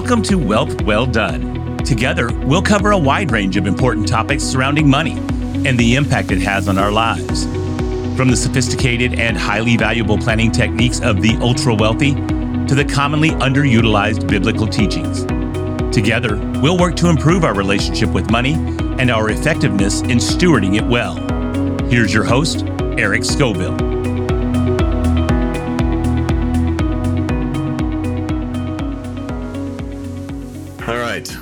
Welcome to Wealth Well Done. Together, we'll cover a wide range of important topics surrounding money and the impact it has on our lives. From the sophisticated and highly valuable planning techniques of the ultra wealthy to the commonly underutilized biblical teachings. Together, we'll work to improve our relationship with money and our effectiveness in stewarding it well. Here's your host, Eric Scoville.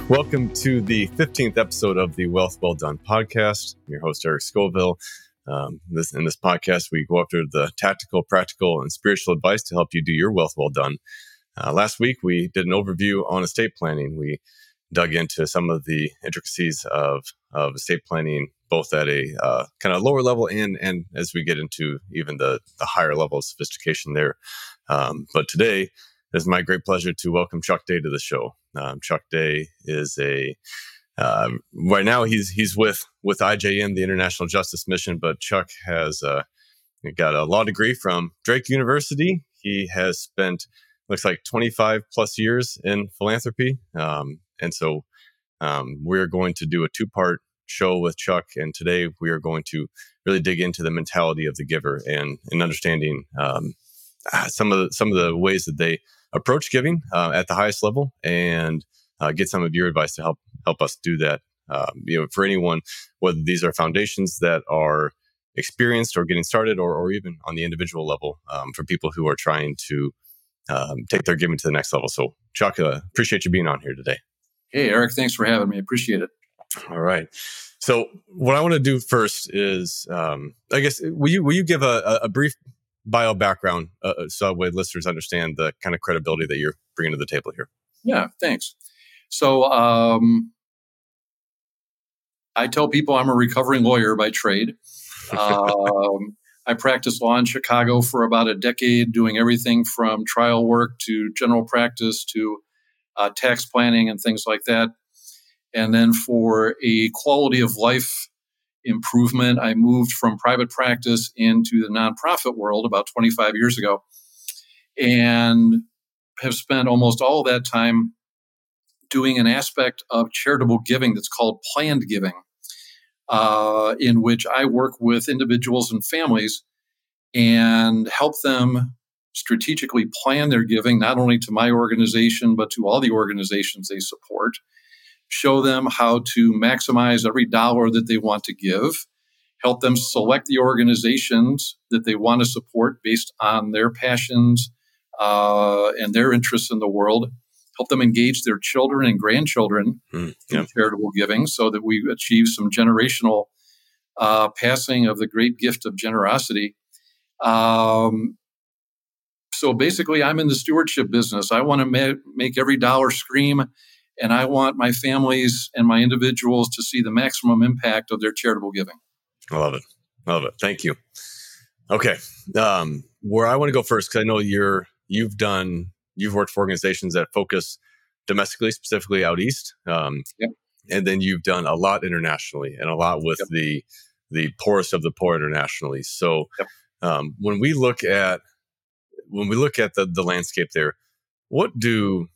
Welcome to the 15th episode of the Wealth Well Done podcast. I'm your host, Eric Scoville. Um, this, in this podcast, we go after the tactical, practical, and spiritual advice to help you do your wealth well done. Uh, last week, we did an overview on estate planning. We dug into some of the intricacies of, of estate planning, both at a uh, kind of lower level and, and as we get into even the, the higher level of sophistication there. Um, but today, it is my great pleasure to welcome Chuck Day to the show. Um, Chuck Day is a uh, right now he's he's with with IJM, the International Justice Mission, but Chuck has uh, got a law degree from Drake University. He has spent looks like 25 plus years in philanthropy, um, and so um, we're going to do a two part show with Chuck, and today we are going to really dig into the mentality of the giver and and understanding um, ah, some of the, some of the ways that they approach giving uh, at the highest level and uh, get some of your advice to help help us do that. Um, you know, for anyone, whether these are foundations that are experienced or getting started, or, or even on the individual level, um, for people who are trying to um, take their giving to the next level. So, Chuck, uh, appreciate you being on here today. Hey, Eric, thanks for having me. Appreciate it. All right. So, what I want to do first is, um, I guess, will you will you give a, a brief bio background uh, uh, so way listeners understand the kind of credibility that you're bringing to the table here. Yeah, thanks. So um, I tell people I'm a recovering lawyer by trade. Um, I practiced law in Chicago for about a decade, doing everything from trial work to general practice to uh, tax planning and things like that. And then for a quality of life improvement. I moved from private practice into the nonprofit world about 25 years ago and have spent almost all that time doing an aspect of charitable giving that's called planned giving, uh, in which I work with individuals and families and help them strategically plan their giving, not only to my organization, but to all the organizations they support show them how to maximize every dollar that they want to give, help them select the organizations that they want to support based on their passions uh, and their interests in the world, help them engage their children and grandchildren mm, yeah. in charitable giving so that we achieve some generational uh, passing of the great gift of generosity. Um, so basically, I'm in the stewardship business. I want to ma- make every dollar scream and I want my families and my individuals to see the maximum impact of their charitable giving. I love it. Love it. Thank you. Okay. Um, where I want to go first, because I know you're you've done you've worked for organizations that focus domestically, specifically out east. Um, yep. And then you've done a lot internationally and a lot with yep. the the poorest of the poor internationally. So yep. um, when we look at when we look at the the landscape there, what do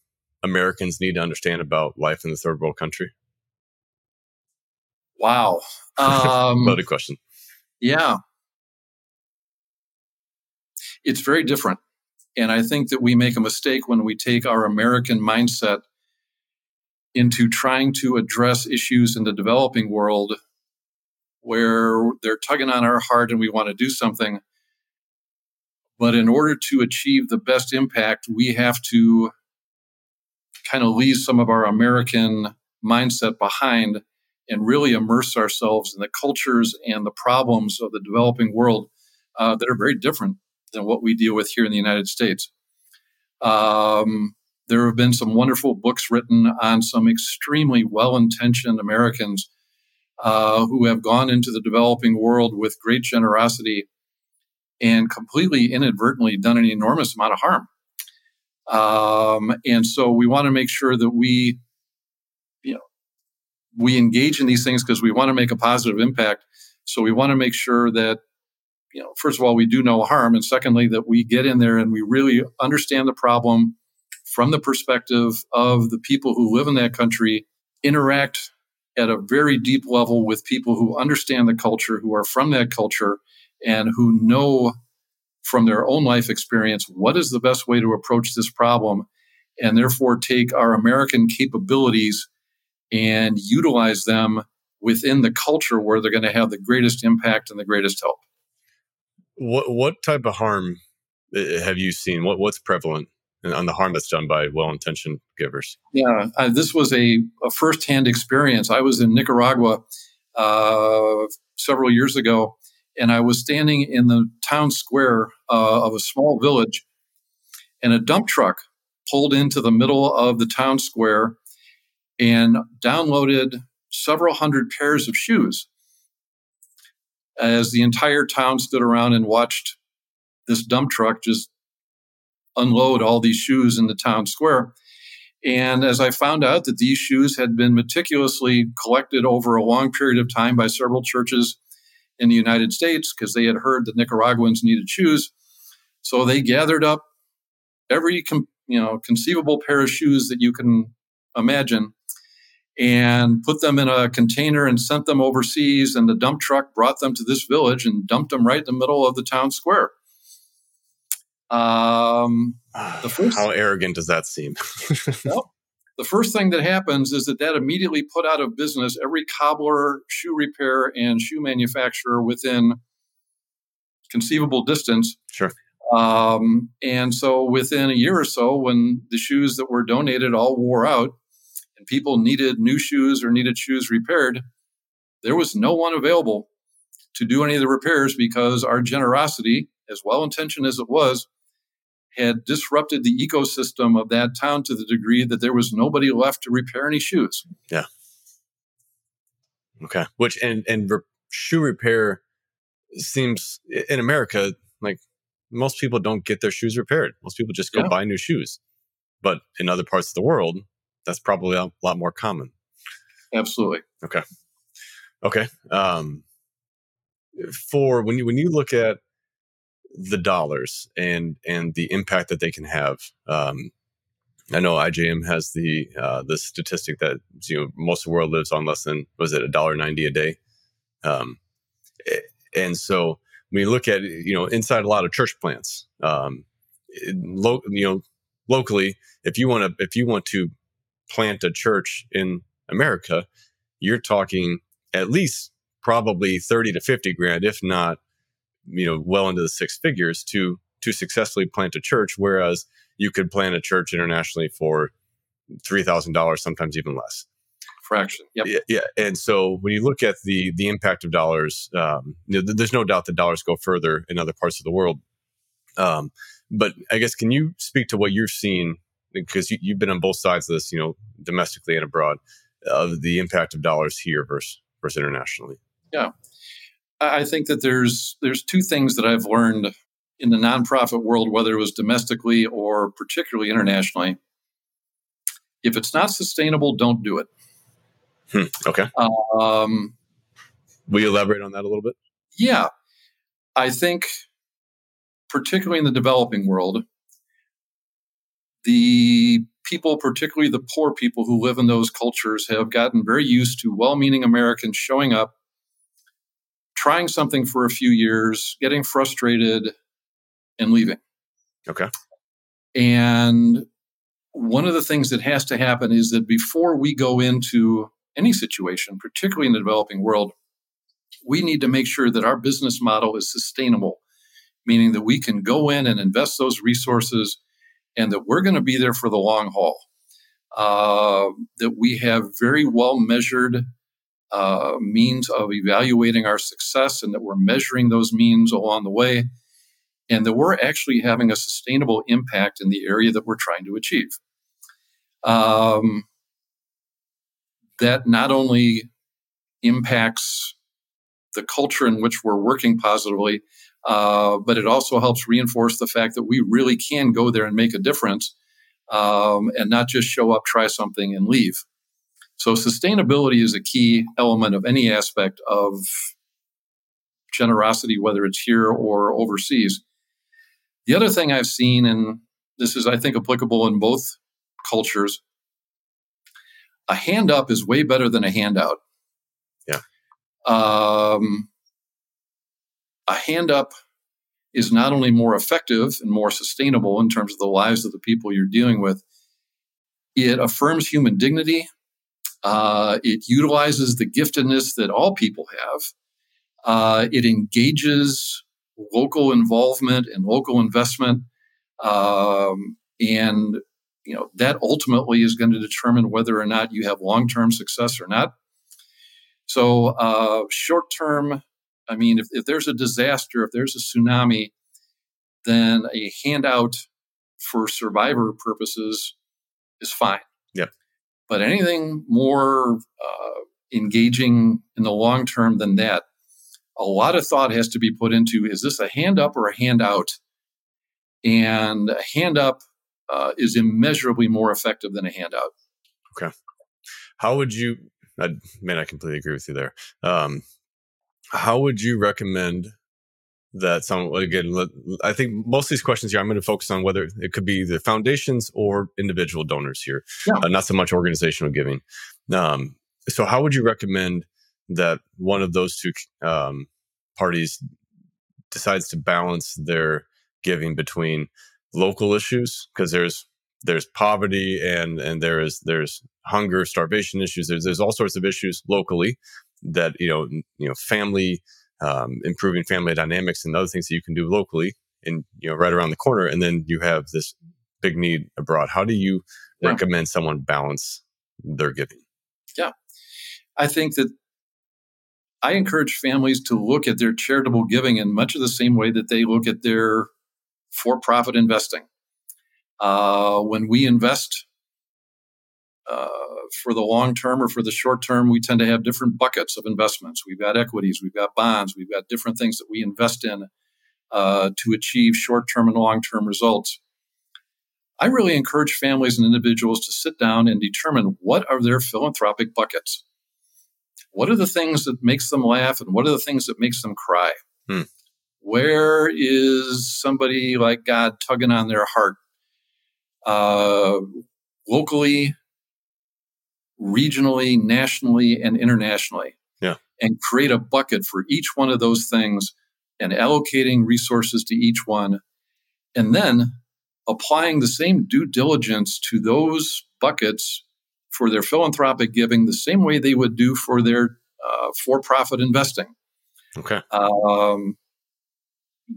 Americans need to understand about life in the third world country? Wow. Um, Loaded question. Yeah. It's very different. And I think that we make a mistake when we take our American mindset into trying to address issues in the developing world where they're tugging on our heart and we want to do something. But in order to achieve the best impact, we have to kind of leave some of our American mindset behind and really immerse ourselves in the cultures and the problems of the developing world uh, that are very different than what we deal with here in the United States. Um, there have been some wonderful books written on some extremely well intentioned Americans uh, who have gone into the developing world with great generosity and completely inadvertently done an enormous amount of harm. Um, and so we want to make sure that we, you know, we engage in these things because we want to make a positive impact. So we want to make sure that, you know, first of all, we do no harm. And secondly, that we get in there and we really understand the problem, from the perspective of the people who live in that country, interact at a very deep level with people who understand the culture, who are from that culture, and who know from their own life experience what is the best way to approach this problem, and therefore take our American capabilities and utilize them within the culture where they're going to have the greatest impact and the greatest help. What what type of harm uh, have you seen? What what's prevalent on the harm that's done by well-intentioned givers? Yeah, uh, this was a, a firsthand experience. I was in Nicaragua uh, several years ago, and I was standing in the town square uh, of a small village, and a dump truck pulled into the middle of the town square and downloaded several hundred pairs of shoes as the entire town stood around and watched this dump truck just unload all these shoes in the town square. And as I found out that these shoes had been meticulously collected over a long period of time by several churches in the United States, because they had heard that Nicaraguans needed shoes, so they gathered up every you know conceivable pair of shoes that you can imagine and put them in a container and sent them overseas. And the dump truck brought them to this village and dumped them right in the middle of the town square. Um, the first, How arrogant does that seem? well, the first thing that happens is that that immediately put out of business every cobbler, shoe repair, and shoe manufacturer within conceivable distance. Sure. Um, and so within a year or so, when the shoes that were donated all wore out, and people needed new shoes or needed shoes repaired, there was no one available to do any of the repairs because our generosity, as well intentioned as it was, had disrupted the ecosystem of that town to the degree that there was nobody left to repair any shoes. Yeah. Okay. Which and and re- shoe repair seems in America like most people don't get their shoes repaired. Most people just go yeah. buy new shoes. But in other parts of the world, that's probably a lot more common. Absolutely. Okay. Okay. Um, for when you when you look at the dollars and and the impact that they can have. Um, I know IJM has the uh, the statistic that you know most of the world lives on less than was it a dollar ninety a day, um, and so when you look at you know inside a lot of church plants, um, lo- you know locally, if you want to if you want to plant a church in America, you're talking at least probably 30 to 50 grand, if not you know well into the six figures to to successfully plant a church whereas you could plant a church internationally for $3000 sometimes even less. Fraction yep. yeah, yeah and so when you look at the the impact of dollars um, you know, there's no doubt that dollars go further in other parts of the world. Um, but i guess can you speak to what you're seeing because you, you've been on both sides of this you know domestically and abroad of the impact of dollars here versus versus internationally. Yeah I think that there's there's two things that I've learned in the nonprofit world, whether it was domestically or particularly internationally. If it's not sustainable, don't do it. Hmm, okay. Um, Will you elaborate on that a little bit? Yeah, I think particularly in the developing world, the people, particularly the poor people who live in those cultures, have gotten very used to well-meaning Americans showing up trying something for a few years, getting frustrated, and leaving. Okay. And one of the things that has to happen is that before we go into any situation, particularly in the developing world, we need to make sure that our business model is sustainable, meaning that we can go in and invest those resources and that we're going to be there for the long haul. Uh, that we have very well measured uh, means of evaluating our success and that we're measuring those means along the way and that we're actually having a sustainable impact in the area that we're trying to achieve. Um, that not only impacts the culture in which we're working positively, uh, but it also helps reinforce the fact that we really can go there and make a difference um, and not just show up, try something, and leave. So, sustainability is a key element of any aspect of generosity, whether it's here or overseas. The other thing I've seen, and this is, I think, applicable in both cultures, a hand up is way better than a handout. Yeah. Um, a hand up is not only more effective and more sustainable in terms of the lives of the people you're dealing with, it affirms human dignity. Uh, it utilizes the giftedness that all people have. Uh, it engages local involvement and local investment. Um, and you know that ultimately is going to determine whether or not you have long-term success or not. So uh, short-term, I mean, if, if there's a disaster, if there's a tsunami, then a handout for survivor purposes is fine. But anything more uh, engaging in the long term than that, a lot of thought has to be put into is this a hand up or a handout? And a hand up uh, is immeasurably more effective than a handout. Okay. How would you, I, man, I completely agree with you there. Um, how would you recommend that some again i think most of these questions here i'm going to focus on whether it could be the foundations or individual donors here yeah. uh, not so much organizational giving. Um, so how would you recommend that one of those two um, parties decides to balance their giving between local issues? Because there's there's poverty and and there is there's hunger starvation issues. There's there's all sorts of issues locally that you know you know family um, improving family dynamics and other things that you can do locally and you know right around the corner and then you have this big need abroad. How do you yeah. recommend someone balance their giving? Yeah. I think that i encourage families to look at their charitable giving in much of the same way that they look at their for-profit investing. Uh, when we invest uh, for the long term or for the short term, we tend to have different buckets of investments. We've got equities, we've got bonds, we've got different things that we invest in uh, to achieve short term and long term results. I really encourage families and individuals to sit down and determine what are their philanthropic buckets. What are the things that makes them laugh and what are the things that makes them cry? Hmm. Where is somebody like God tugging on their heart? Uh, locally, regionally, nationally, and internationally. Yeah. And create a bucket for each one of those things and allocating resources to each one. And then applying the same due diligence to those buckets for their philanthropic giving the same way they would do for their uh, for profit investing. Okay. Um,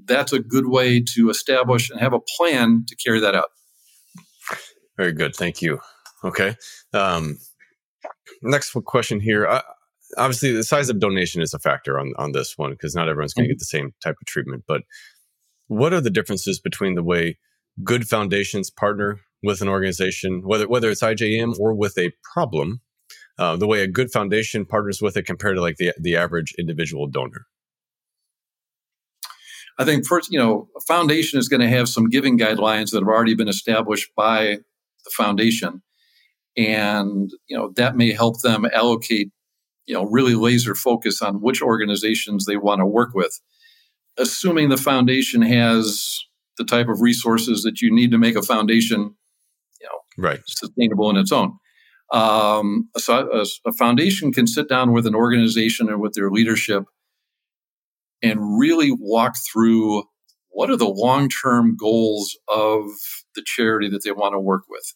that's a good way to establish and have a plan to carry that out. Very good. Thank you. Okay. Um, next question here. Uh, obviously, the size of donation is a factor on, on this one because not everyone's going to mm-hmm. get the same type of treatment. But what are the differences between the way good foundations partner with an organization, whether whether it's IJM or with a problem, uh, the way a good foundation partners with it compared to like the the average individual donor? I think first, you know, a foundation is going to have some giving guidelines that have already been established by the foundation and you know that may help them allocate you know really laser focus on which organizations they want to work with. Assuming the foundation has the type of resources that you need to make a foundation you know right. sustainable in its own. Um, so a, a foundation can sit down with an organization and with their leadership and really walk through what are the long-term goals of the charity that they want to work with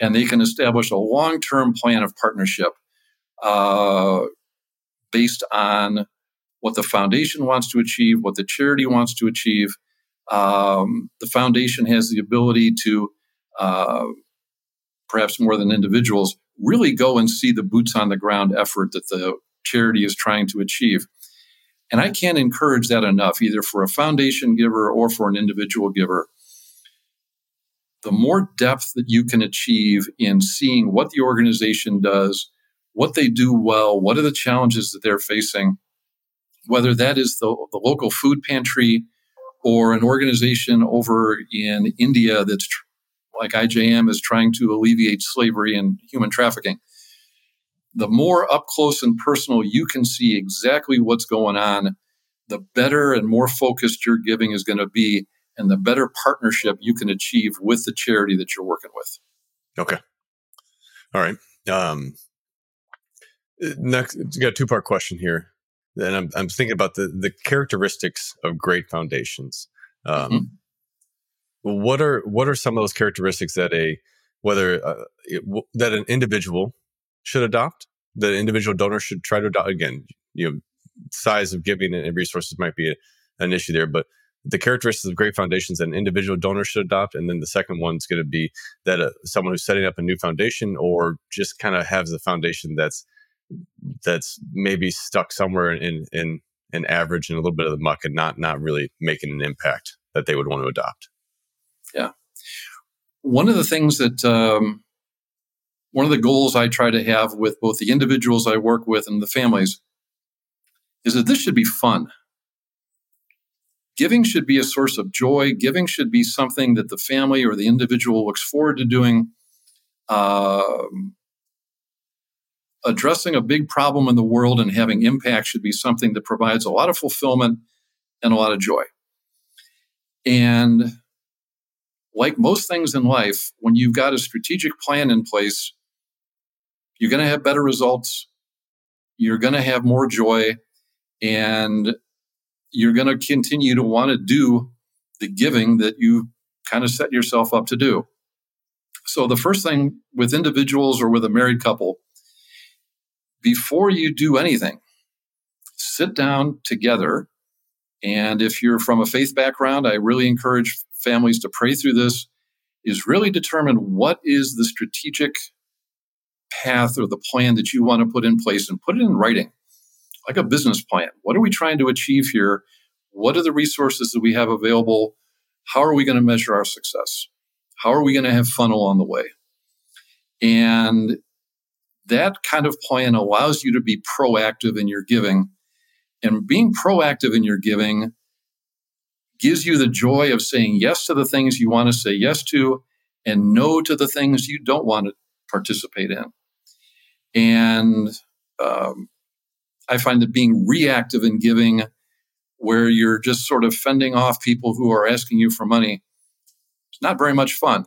and they can establish a long term plan of partnership uh, based on what the foundation wants to achieve, what the charity wants to achieve. Um, the foundation has the ability to, uh, perhaps more than individuals, really go and see the boots on the ground effort that the charity is trying to achieve. And I can't encourage that enough, either for a foundation giver or for an individual giver the more depth that you can achieve in seeing what the organization does, what they do well, what are the challenges that they're facing, whether that is the, the local food pantry or an organization over in India that's tr- like IJM is trying to alleviate slavery and human trafficking. The more up close and personal you can see exactly what's going on, the better and more focused your giving is going to be and the better partnership you can achieve with the charity that you're working with. Okay. All right. Um, next, got a two part question here. And I'm, I'm thinking about the, the characteristics of great foundations. Um, mm-hmm. What are what are some of those characteristics that a whether uh, it, that an individual should adopt, that an individual donor should try to adopt? Again, you know, size of giving and resources might be a, an issue there, but the characteristics of great foundations that an individual donor should adopt. And then the second one's going to be that uh, someone who's setting up a new foundation or just kind of has a foundation that's that's maybe stuck somewhere in in an average and a little bit of the muck and not not really making an impact that they would want to adopt. Yeah, one of the things that um, one of the goals I try to have with both the individuals I work with and the families is that this should be fun. Giving should be a source of joy. Giving should be something that the family or the individual looks forward to doing. Um, addressing a big problem in the world and having impact should be something that provides a lot of fulfillment and a lot of joy. And like most things in life, when you've got a strategic plan in place, you're going to have better results. You're going to have more joy. And you're going to continue to want to do the giving that you kind of set yourself up to do. So, the first thing with individuals or with a married couple, before you do anything, sit down together. And if you're from a faith background, I really encourage families to pray through this, is really determine what is the strategic path or the plan that you want to put in place and put it in writing like a business plan. What are we trying to achieve here? What are the resources that we have available? How are we going to measure our success? How are we going to have fun along the way? And that kind of plan allows you to be proactive in your giving. And being proactive in your giving gives you the joy of saying yes to the things you want to say yes to and no to the things you don't want to participate in. And um, I find that being reactive in giving, where you're just sort of fending off people who are asking you for money, it's not very much fun.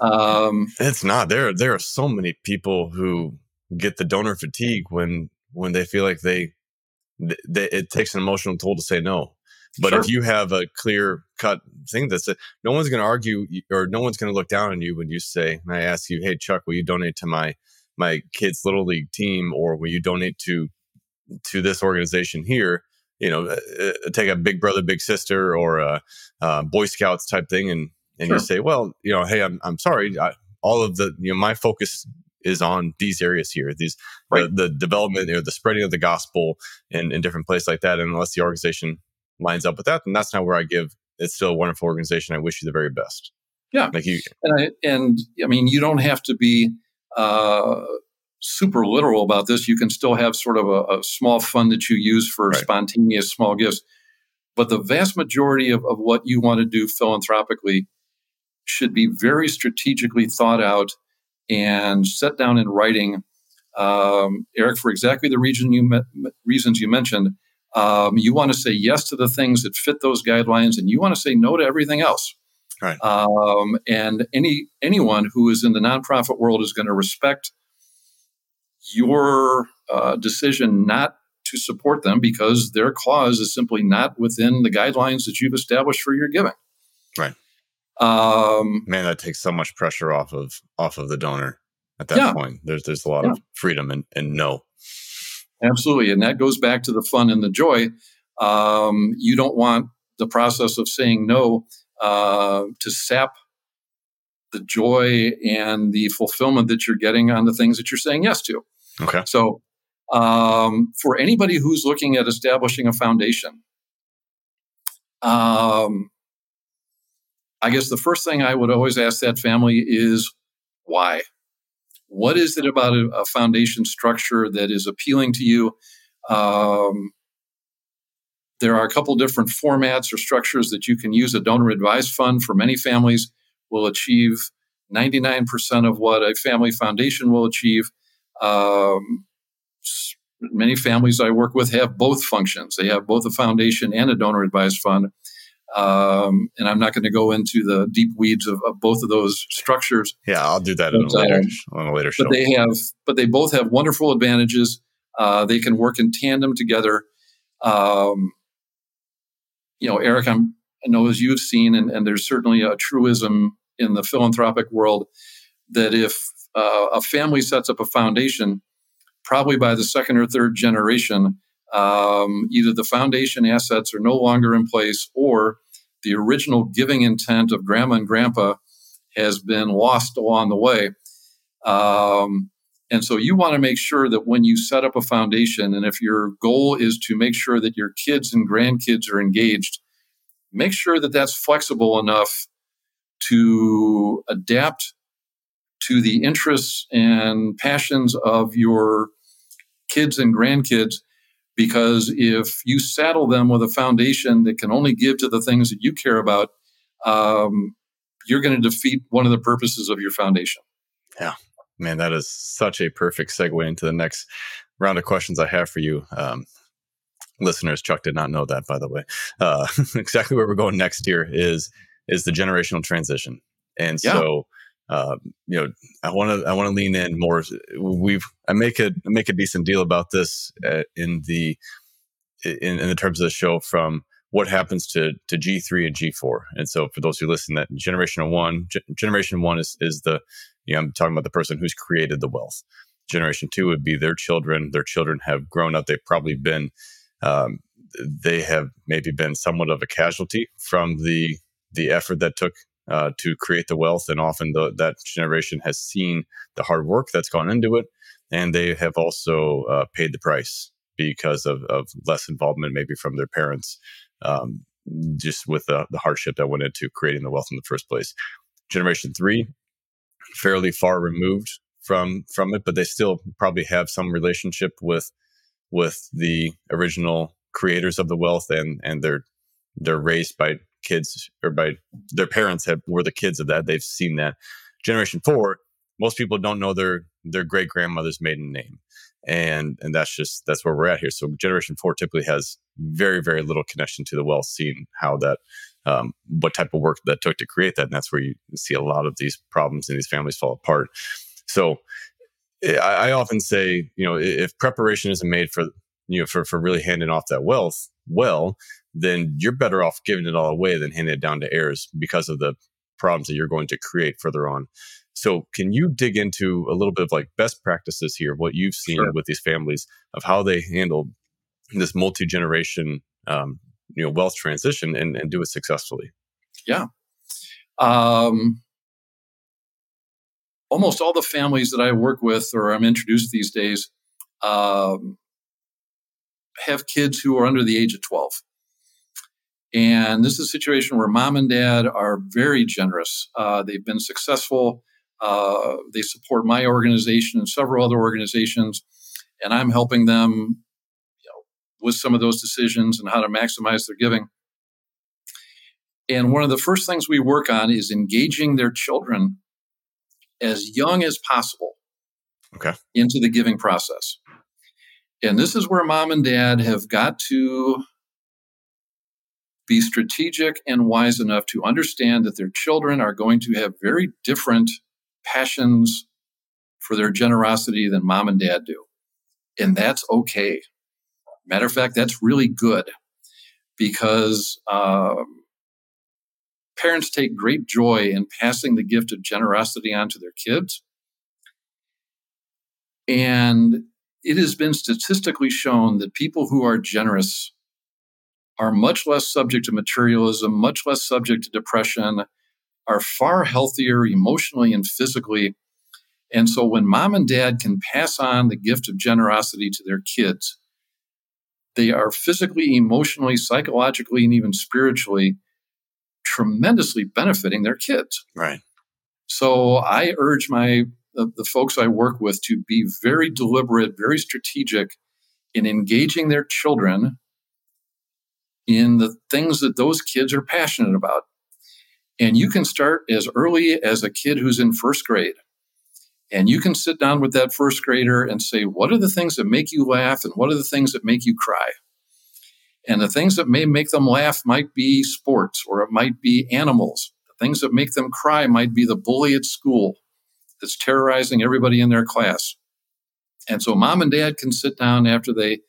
Um, it's not. There, there are so many people who get the donor fatigue when when they feel like they, they it takes an emotional toll to say no. But sure. if you have a clear cut thing that says no one's going to argue or no one's going to look down on you when you say, and I ask you, hey Chuck, will you donate to my my kids' little league team, or will you donate to to this organization here, you know, uh, uh, take a big brother, big sister, or a, Boy Scouts type thing, and and sure. you say, well, you know, hey, I'm I'm sorry, I, all of the you know my focus is on these areas here, these right. the, the, development, you know, the spreading of the gospel in, in different places like that. And unless the organization lines up with that, then that's not where I give. It's still a wonderful organization. I wish you the very best. Yeah, like you, and I, and I mean, you don't have to be uh, super literal about this, you can still have sort of a, a small fund that you use for right. spontaneous small gifts. But the vast majority of, of what you want to do philanthropically should be very strategically thought out and set down in writing. Um, Eric, for exactly the reason you me- reasons you mentioned, um, you want to say yes to the things that fit those guidelines, and you want to say no to everything else. Right. Um, and any anyone who is in the nonprofit world is going to respect your uh, decision not to support them because their cause is simply not within the guidelines that you've established for your giving. Right. Um, Man, that takes so much pressure off of off of the donor at that yeah. point. There's there's a lot yeah. of freedom and, and no. Absolutely, and that goes back to the fun and the joy. Um, you don't want the process of saying no uh, to sap the joy and the fulfillment that you're getting on the things that you're saying yes to. Okay. So, um, for anybody who's looking at establishing a foundation, um, I guess the first thing I would always ask that family is why? What is it about a, a foundation structure that is appealing to you? Um, there are a couple different formats or structures that you can use. A donor advised fund for many families will achieve 99% of what a family foundation will achieve. Um, many families I work with have both functions. They have both a foundation and a donor advised fund. Um, and I'm not going to go into the deep weeds of, of, both of those structures. Yeah, I'll do that but, a later, um, on a later show. But they have, but they both have wonderful advantages. Uh, they can work in tandem together. Um, you know, Eric, I'm, I know as you've seen, and, and there's certainly a truism in the philanthropic world that if uh, a family sets up a foundation, probably by the second or third generation, um, either the foundation assets are no longer in place or the original giving intent of grandma and grandpa has been lost along the way. Um, and so you want to make sure that when you set up a foundation, and if your goal is to make sure that your kids and grandkids are engaged, make sure that that's flexible enough to adapt to the interests and passions of your kids and grandkids. Because if you saddle them with a foundation that can only give to the things that you care about, um, you're going to defeat one of the purposes of your foundation. Yeah, man, that is such a perfect segue into the next round of questions I have for you. Um, listeners, Chuck did not know that, by the way. Uh, exactly where we're going next here is is the generational transition, and yeah. so uh, you know, I want to I want to lean in more. We've I make a make a decent deal about this uh, in the in, in the terms of the show from what happens to to G three and G four. And so for those who listen, that generation one, G- generation one is is the you know I'm talking about the person who's created the wealth. Generation two would be their children. Their children have grown up. They've probably been um, they have maybe been somewhat of a casualty from the the effort that took uh, to create the wealth. And often the, that generation has seen the hard work that's gone into it. And they have also uh, paid the price because of, of less involvement, maybe from their parents, um, just with the, the hardship that went into creating the wealth in the first place. Generation three, fairly far removed from from it, but they still probably have some relationship with with the original creators of the wealth and and they're they're raised by kids or by their parents have were the kids of that. They've seen that. Generation four, most people don't know their their great grandmother's maiden name. And and that's just that's where we're at here. So generation four typically has very, very little connection to the wealth scene, how that um, what type of work that took to create that. And that's where you see a lot of these problems and these families fall apart. So I, I often say, you know, if preparation isn't made for you know for for really handing off that wealth well, then you're better off giving it all away than handing it down to heirs because of the problems that you're going to create further on. So, can you dig into a little bit of like best practices here, what you've seen sure. with these families of how they handle this multi generation, um, you know, wealth transition and, and do it successfully? Yeah. Um, almost all the families that I work with or I'm introduced these days um, have kids who are under the age of 12. And this is a situation where mom and dad are very generous. Uh, they've been successful. Uh, they support my organization and several other organizations, and I'm helping them you know, with some of those decisions and how to maximize their giving. And one of the first things we work on is engaging their children as young as possible okay. into the giving process. And this is where mom and dad have got to be strategic and wise enough to understand that their children are going to have very different passions for their generosity than mom and dad do. And that's okay. Matter of fact, that's really good because um, parents take great joy in passing the gift of generosity on to their kids. And it has been statistically shown that people who are generous are much less subject to materialism, much less subject to depression, are far healthier emotionally and physically. And so when mom and dad can pass on the gift of generosity to their kids, they are physically, emotionally, psychologically, and even spiritually tremendously benefiting their kids. Right. So I urge my the, the folks I work with to be very deliberate, very strategic in engaging their children in the things that those kids are passionate about. And you can start as early as a kid who's in first grade. And you can sit down with that first grader and say, What are the things that make you laugh and what are the things that make you cry? And the things that may make them laugh might be sports or it might be animals. The things that make them cry might be the bully at school that's terrorizing everybody in their class. And so mom and dad can sit down after they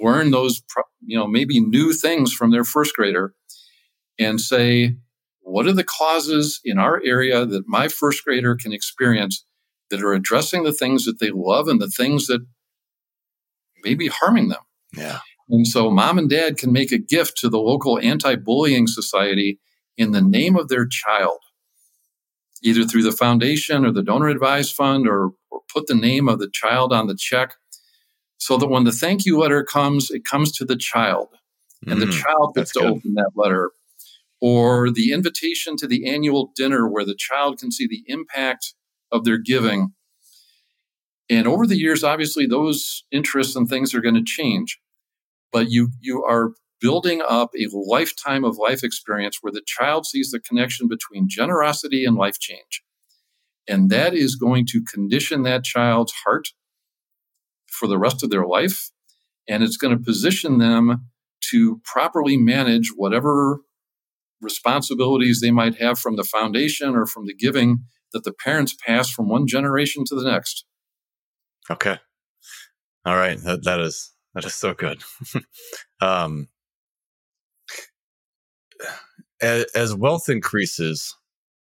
learn those, you know, maybe new things from their first grader and say, what are the causes in our area that my first grader can experience that are addressing the things that they love and the things that may be harming them? Yeah. And so mom and dad can make a gift to the local anti bullying society in the name of their child, either through the foundation or the donor advised fund or, or put the name of the child on the check so that when the thank you letter comes, it comes to the child and mm, the child gets to good. open that letter. Or the invitation to the annual dinner where the child can see the impact of their giving. And over the years, obviously, those interests and things are going to change. But you, you are building up a lifetime of life experience where the child sees the connection between generosity and life change. And that is going to condition that child's heart for the rest of their life. And it's going to position them to properly manage whatever responsibilities they might have from the foundation or from the giving that the parents pass from one generation to the next. Okay. All right. That, that is, that is so good. um, as, as wealth increases,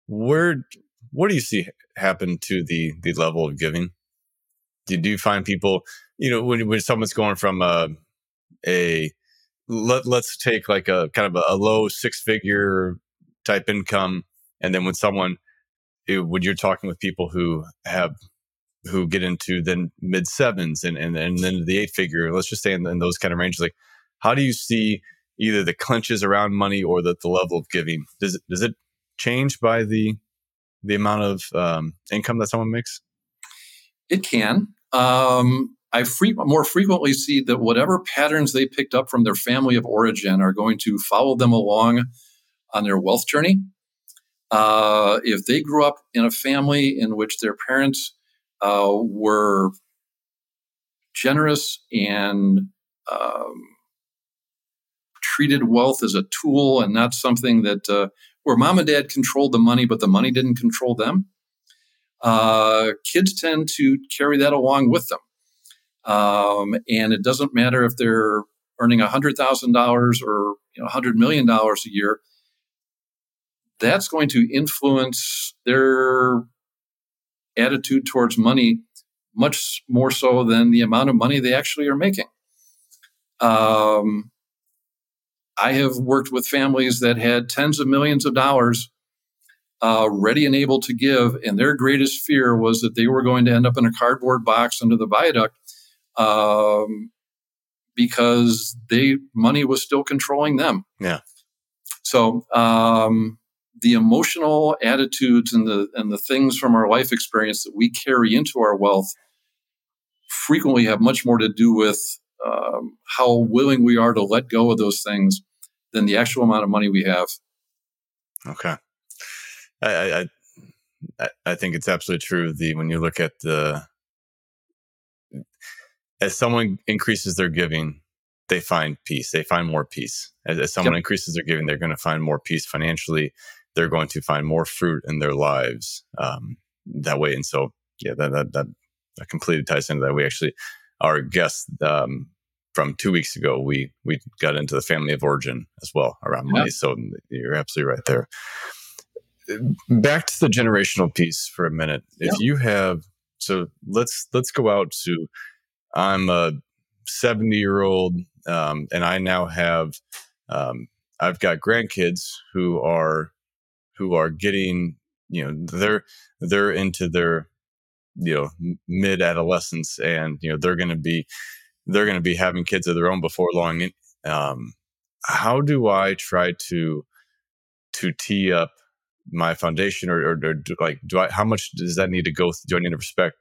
where, what do you see happen to the, the level of giving? Do, do you find people, you know, when, when someone's going from a, a let, let's take like a kind of a, a low six figure type income. And then when someone, it, when you're talking with people who have, who get into then mid sevens and, and, and then the eight figure, let's just say in, in those kind of ranges, like how do you see either the clenches around money or the, the level of giving? Does it, does it change by the, the amount of um, income that someone makes? It can. Um, I fre- more frequently see that whatever patterns they picked up from their family of origin are going to follow them along on their wealth journey. Uh, if they grew up in a family in which their parents uh, were generous and um, treated wealth as a tool and not something that uh, where mom and dad controlled the money, but the money didn't control them, uh, kids tend to carry that along with them. Um, and it doesn't matter if they're earning $100,000 or you know, $100 million a year. That's going to influence their attitude towards money much more so than the amount of money they actually are making. Um, I have worked with families that had tens of millions of dollars uh, ready and able to give, and their greatest fear was that they were going to end up in a cardboard box under the viaduct um, because they money was still controlling them. Yeah. So um, the emotional attitudes and the and the things from our life experience that we carry into our wealth frequently have much more to do with um, how willing we are to let go of those things than the actual amount of money we have. Okay. I, I I think it's absolutely true. The when you look at the as someone increases their giving, they find peace. They find more peace. As, as someone yep. increases their giving, they're going to find more peace financially. They're going to find more fruit in their lives um, that way. And so, yeah, that, that, that, that completely ties into that. We actually, our guest um, from two weeks ago, we we got into the family of origin as well around money. Yep. So you're absolutely right there. Back to the generational piece for a minute. If yep. you have, so let's let's go out to I'm a 70 year old, um, and I now have, um, I've got grandkids who are, who are getting, you know, they're, they're into their, you know, mid adolescence and, you know, they're going to be, they're going to be having kids of their own before long. Um, how do I try to, to tee up my foundation or, or, or do, like, do I, how much does that need to go? Do I need to respect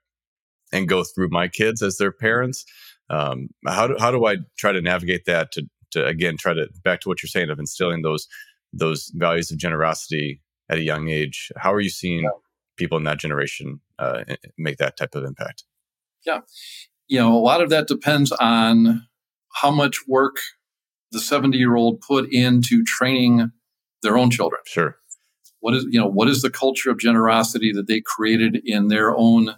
and go through my kids as their parents. Um, how do how do I try to navigate that to to again try to back to what you're saying of instilling those those values of generosity at a young age? How are you seeing yeah. people in that generation uh, make that type of impact? Yeah, you know, a lot of that depends on how much work the 70 year old put into training their own children? Sure. What is, you know, what is the culture of generosity that they created in their own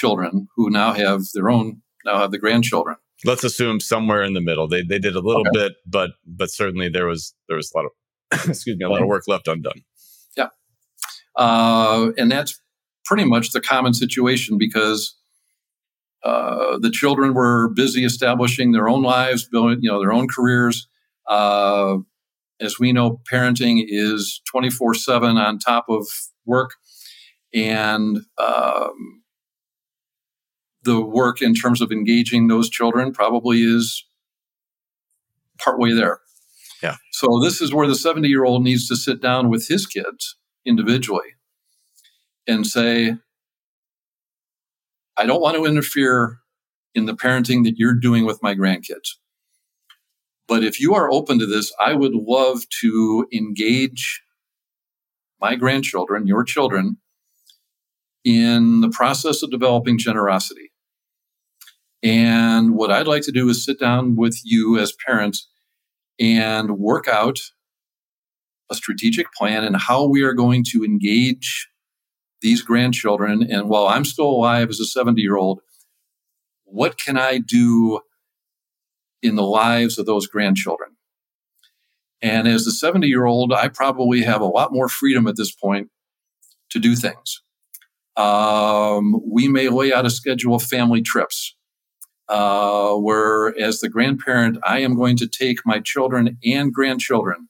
children who now have their own, now have the grandchildren? Let's assume somewhere in the middle. They they did a little okay. bit, but but certainly there was there was a lot of excuse me, a lot of work left undone. Yeah. Uh, and that's pretty much the common situation because uh, the children were busy establishing their own lives, building, you know, their own careers. Uh, as we know, parenting is 24 7 on top of work. And um, the work in terms of engaging those children probably is partway there. Yeah. So this is where the 70 year old needs to sit down with his kids individually and say, I don't want to interfere in the parenting that you're doing with my grandkids. But if you are open to this, I would love to engage my grandchildren, your children, in the process of developing generosity. And what I'd like to do is sit down with you as parents and work out a strategic plan and how we are going to engage these grandchildren. And while I'm still alive as a 70 year old, what can I do in the lives of those grandchildren? And as a 70 year old, I probably have a lot more freedom at this point to do things. Um, we may lay out a schedule of family trips uh, where, as the grandparent, I am going to take my children and grandchildren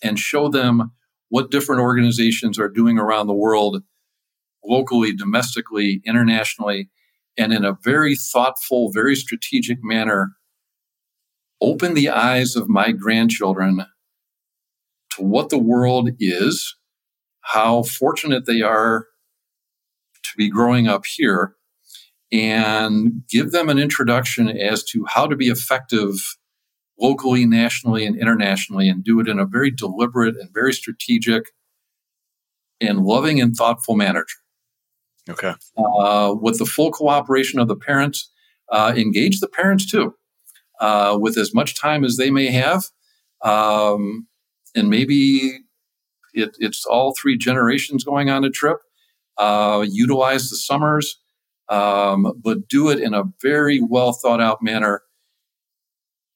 and show them what different organizations are doing around the world, locally, domestically, internationally, and in a very thoughtful, very strategic manner, open the eyes of my grandchildren to what the world is, how fortunate they are to be growing up here, and give them an introduction as to how to be effective locally, nationally, and internationally, and do it in a very deliberate and very strategic and loving and thoughtful manner. Okay. Uh, with the full cooperation of the parents, uh, engage the parents too, uh, with as much time as they may have. Um, and maybe it, it's all three generations going on a trip. Uh, utilize the summers, um, but do it in a very well thought out manner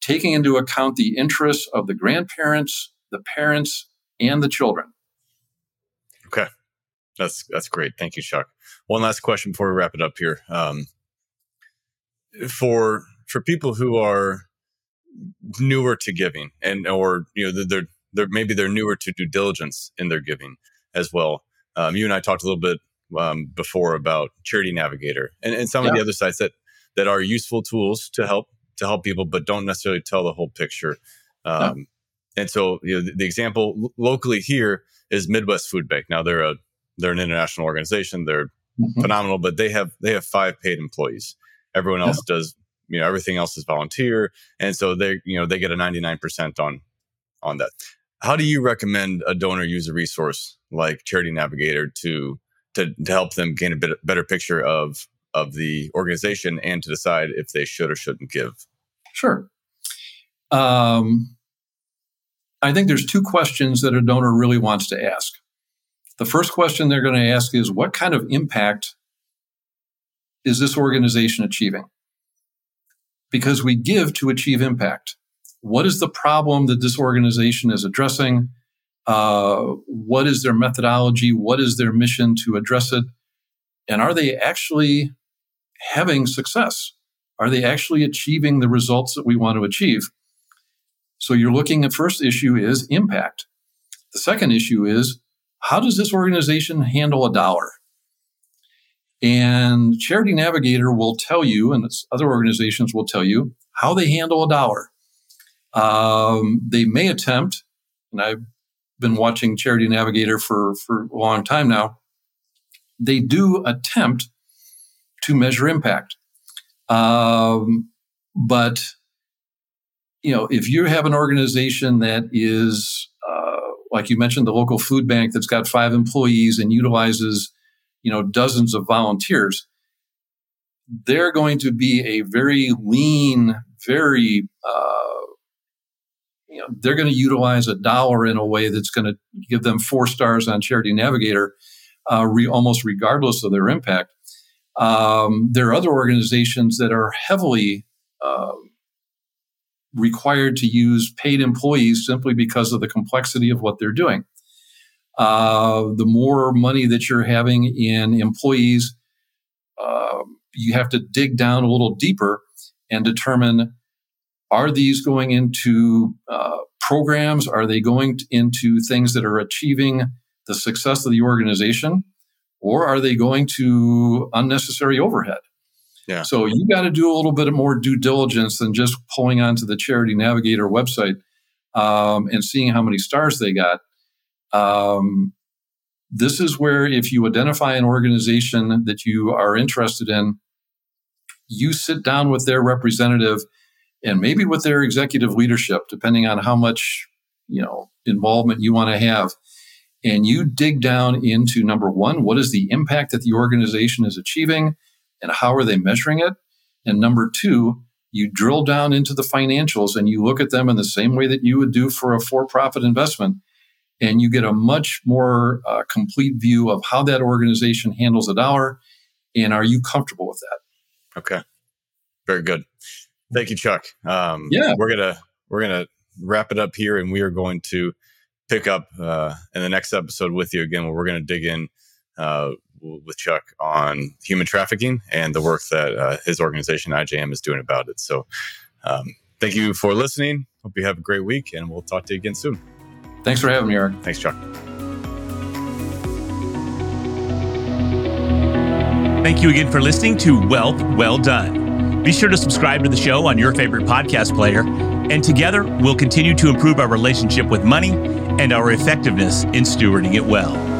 taking into account the interests of the grandparents, the parents, and the children. Okay, that's that's great. Thank you, Chuck. One last question before we wrap it up here. Um, for for people who are newer to giving and or you know they're they're maybe they're newer to due diligence in their giving as well. Um, you and I talked a little bit um, before about Charity Navigator and, and some yeah. of the other sites that that are useful tools to help to help people, but don't necessarily tell the whole picture. Um, no. And so, you know, the, the, example locally here is Midwest Food Bank. Now they're a they're an international organization. They're mm-hmm. phenomenal, but they have they have five paid employees. Everyone else yeah. does, you know, everything else is volunteer, and so they you know they get a ninety nine percent on on that. How do you recommend a donor use a resource like Charity Navigator to to, to help them gain a bit better picture of of the organization and to decide if they should or shouldn't give? Sure. Um, I think there's two questions that a donor really wants to ask. The first question they're going to ask is what kind of impact is this organization achieving? Because we give to achieve impact. What is the problem that this organization is addressing? Uh, what is their methodology? What is their mission to address it? And are they actually having success? Are they actually achieving the results that we want to achieve? So you're looking at first issue is impact. The second issue is how does this organization handle a dollar? And Charity Navigator will tell you, and other organizations will tell you, how they handle a dollar. Um, they may attempt, and I've been watching Charity Navigator for, for a long time now, they do attempt to measure impact. Um, but you know, if you have an organization that is, uh, like you mentioned, the local food bank that's got five employees and utilizes, you know, dozens of volunteers, they're going to be a very lean, very uh, you know, they're going to utilize a dollar in a way that's going to give them four stars on Charity Navigator, uh, re- almost regardless of their impact. Um, there are other organizations that are heavily uh, required to use paid employees simply because of the complexity of what they're doing. Uh, the more money that you're having in employees, uh, you have to dig down a little deeper and determine are these going into uh, programs? Are they going into things that are achieving the success of the organization? Or are they going to unnecessary overhead? Yeah. So you got to do a little bit more due diligence than just pulling onto the Charity Navigator website um, and seeing how many stars they got. Um, this is where, if you identify an organization that you are interested in, you sit down with their representative and maybe with their executive leadership, depending on how much you know involvement you want to have. And you dig down into number one, what is the impact that the organization is achieving? and how are they measuring it? And number two, you drill down into the financials and you look at them in the same way that you would do for a for profit investment. And you get a much more uh, complete view of how that organization handles a dollar. And are you comfortable with that? Okay. Very good. Thank you, Chuck. Um, yeah. We're going to, we're going to wrap it up here and we are going to pick up uh, in the next episode with you again, where we're going to dig in uh, with Chuck on human trafficking and the work that uh, his organization IJM is doing about it. So, um, thank you for listening. Hope you have a great week, and we'll talk to you again soon. Thanks for having me, Eric. Thanks, Chuck. Thank you again for listening to Wealth Well Done. Be sure to subscribe to the show on your favorite podcast player, and together we'll continue to improve our relationship with money and our effectiveness in stewarding it well.